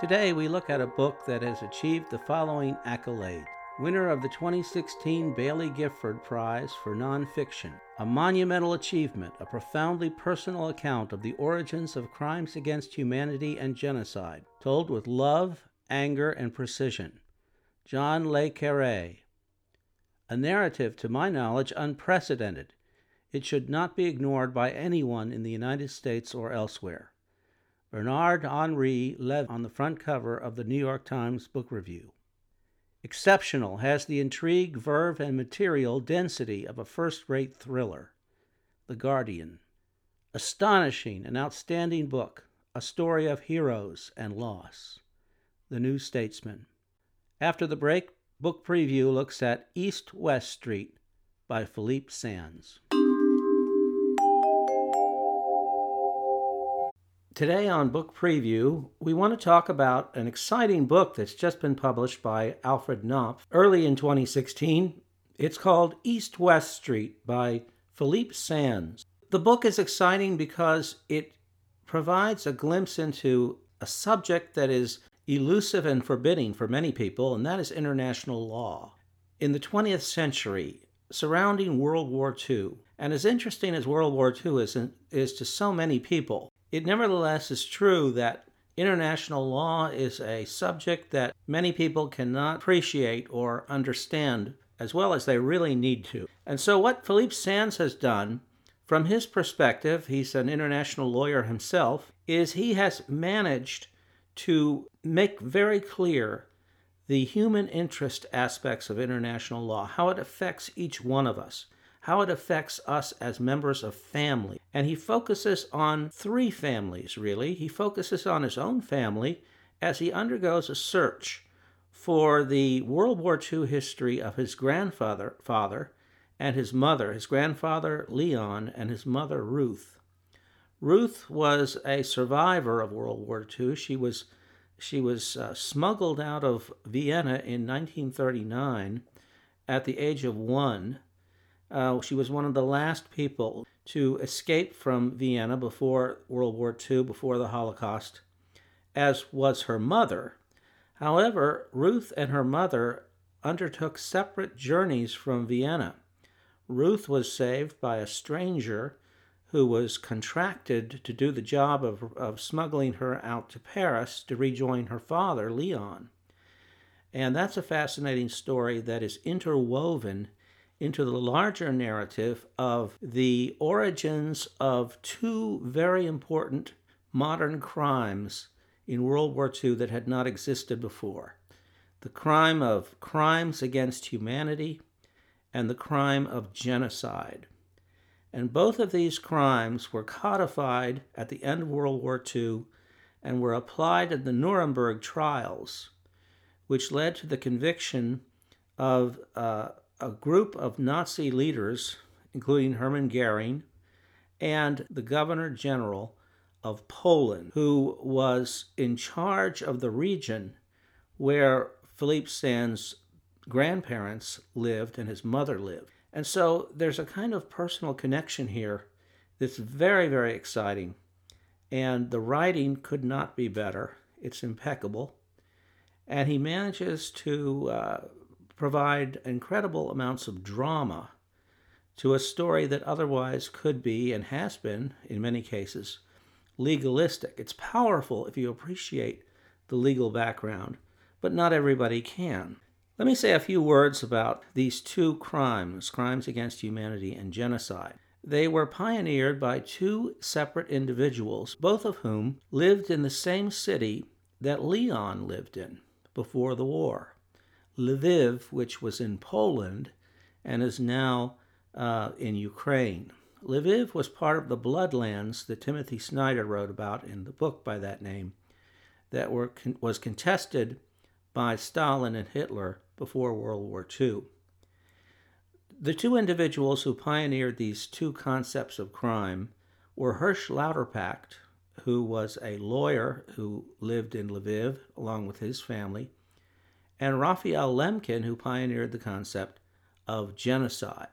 Today, we look at a book that has achieved the following accolade. Winner of the 2016 Baillie Gifford Prize for Nonfiction, a monumental achievement, a profoundly personal account of the origins of crimes against humanity and genocide, told with love, anger, and precision. John Le Carre. A narrative, to my knowledge, unprecedented. It should not be ignored by anyone in the United States or elsewhere. Bernard Henri Levy on the front cover of the New York Times Book Review. Exceptional has the intrigue, verve, and material density of a first rate thriller. The Guardian. Astonishing and outstanding book, a story of heroes and loss. The New Statesman. After the break, book preview looks at East West Street by Philippe Sands. Today on Book Preview, we want to talk about an exciting book that's just been published by Alfred Knopf early in 2016. It's called East West Street by Philippe Sands. The book is exciting because it provides a glimpse into a subject that is elusive and forbidding for many people, and that is international law. In the 20th century, surrounding World War II, and as interesting as World War II is, is to so many people, it nevertheless is true that international law is a subject that many people cannot appreciate or understand as well as they really need to. And so, what Philippe Sands has done, from his perspective, he's an international lawyer himself, is he has managed to make very clear the human interest aspects of international law, how it affects each one of us how it affects us as members of family. And he focuses on three families, really. He focuses on his own family as he undergoes a search for the World War II history of his grandfather father and his mother, his grandfather Leon and his mother Ruth. Ruth was a survivor of World War II. She was she was uh, smuggled out of Vienna in 1939 at the age of one uh, she was one of the last people to escape from Vienna before World War II, before the Holocaust, as was her mother. However, Ruth and her mother undertook separate journeys from Vienna. Ruth was saved by a stranger who was contracted to do the job of, of smuggling her out to Paris to rejoin her father, Leon. And that's a fascinating story that is interwoven into the larger narrative of the origins of two very important modern crimes in World War II that had not existed before the crime of crimes against humanity and the crime of genocide. And both of these crimes were codified at the end of World War II and were applied in the Nuremberg trials, which led to the conviction of uh, a group of Nazi leaders, including Hermann Goering and the Governor General of Poland, who was in charge of the region where Philippe Sands' grandparents lived and his mother lived. And so there's a kind of personal connection here that's very, very exciting. And the writing could not be better. It's impeccable. And he manages to uh, provide incredible amounts of drama to a story that otherwise could be and has been, in many cases, legalistic. It's powerful if you appreciate the legal background, but not everybody can. Let me say a few words about these two crimes crimes against humanity and genocide. They were pioneered by two separate individuals, both of whom lived in the same city that Leon lived in before the war. Lviv, which was in Poland and is now uh, in Ukraine. Lviv was part of the bloodlands that Timothy Snyder wrote about in the book by that name that were, was contested by Stalin and Hitler before World War II. The two individuals who pioneered these two concepts of crime were Hersch Lauterpacht, who was a lawyer who lived in Lviv along with his family, and Raphael Lemkin, who pioneered the concept of genocide.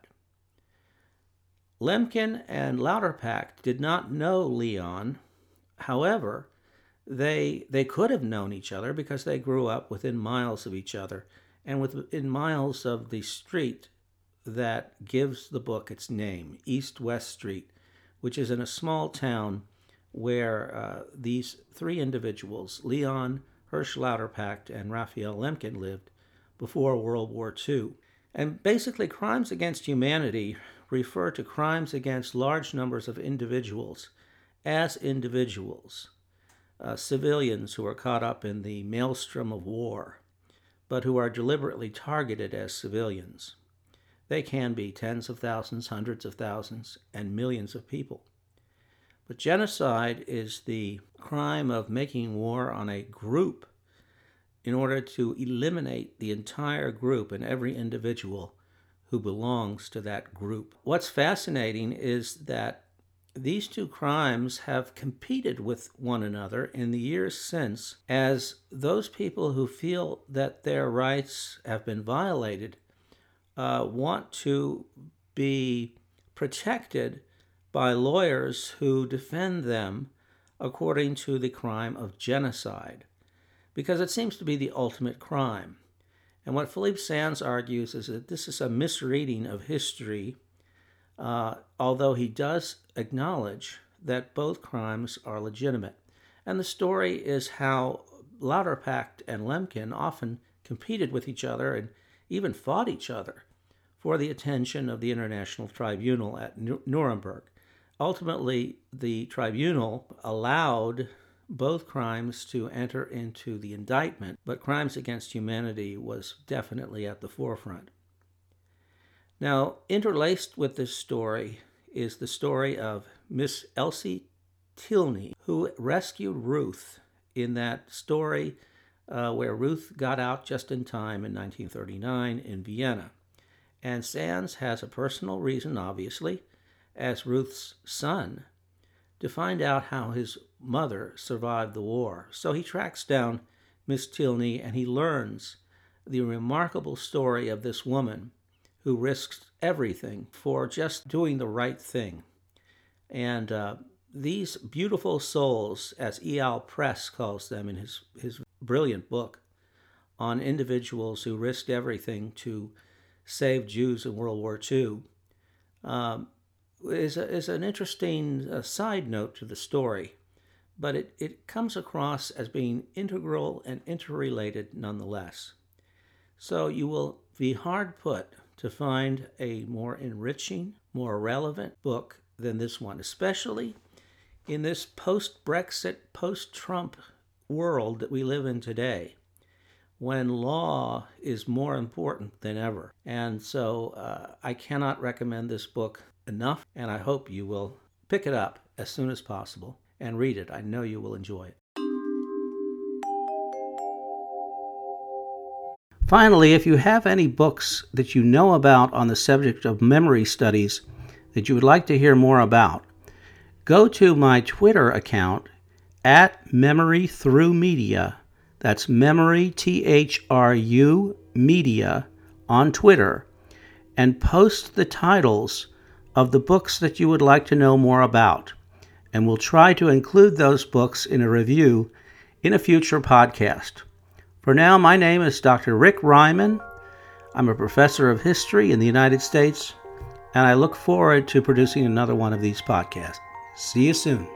Lemkin and Lauterpacht did not know Leon. However, they they could have known each other because they grew up within miles of each other and within miles of the street that gives the book its name, East West Street, which is in a small town where uh, these three individuals, Leon Hersch Lauterpacht and Raphael Lemkin, lived before World War II. And basically, crimes against humanity refer to crimes against large numbers of individuals as individuals, uh, civilians who are caught up in the maelstrom of war, but who are deliberately targeted as civilians. They can be tens of thousands, hundreds of thousands, and millions of people. But genocide is the crime of making war on a group in order to eliminate the entire group and every individual who belongs to that group. What's fascinating is that these two crimes have competed with one another in the years since as those people who feel that their rights have been violated uh, want to be protected by lawyers who defend them according to the crime of genocide, because it seems to be the ultimate crime. And what Philippe Sands argues is that this is a misreading of history, uh, although he does acknowledge that both crimes are legitimate. And the story is how Lauterpacht and Lemkin often competed with each other and even fought each other for the attention of the International Tribunal at Nuremberg. Ultimately, the tribunal allowed both crimes to enter into the indictment, but crimes against humanity was definitely at the forefront. Now, interlaced with this story is the story of Miss Elsie Tilney, who rescued Ruth in that story uh, where Ruth got out just in time in 1939 in Vienna. And Sands has a personal reason, obviously, as Ruth's son, to find out how his mother survived the war. So he tracks down Miss Tilney and he learns the remarkable story of this woman who risks everything for just doing the right thing. And uh, these beautiful souls, as Eyal Press calls them in his, his brilliant book on individuals who risked everything to save Jews in World War II, um, is, a, is an interesting uh, side note to the story, but it, it comes across as being integral and interrelated nonetheless. So you will be hard put to find a more enriching, more relevant book than this one, especially in this post Brexit, post Trump world that we live in today, when law is more important than ever. And so uh, I cannot recommend this book enough, and I hope you will pick it up as soon as possible and read it. I know you will enjoy it. Finally, if you have any books that you know about on the subject of memory studies that you would like to hear more about, go to my Twitter account at Memory Through Media. That's Memory T H R U Media on Twitter and post the titles of the books that you would like to know more about, and we'll try to include those books in a review in a future podcast. For now, my name is Dr. Rick Ryman. I'm a professor of history in the United States, and I look forward to producing another one of these podcasts. See you soon.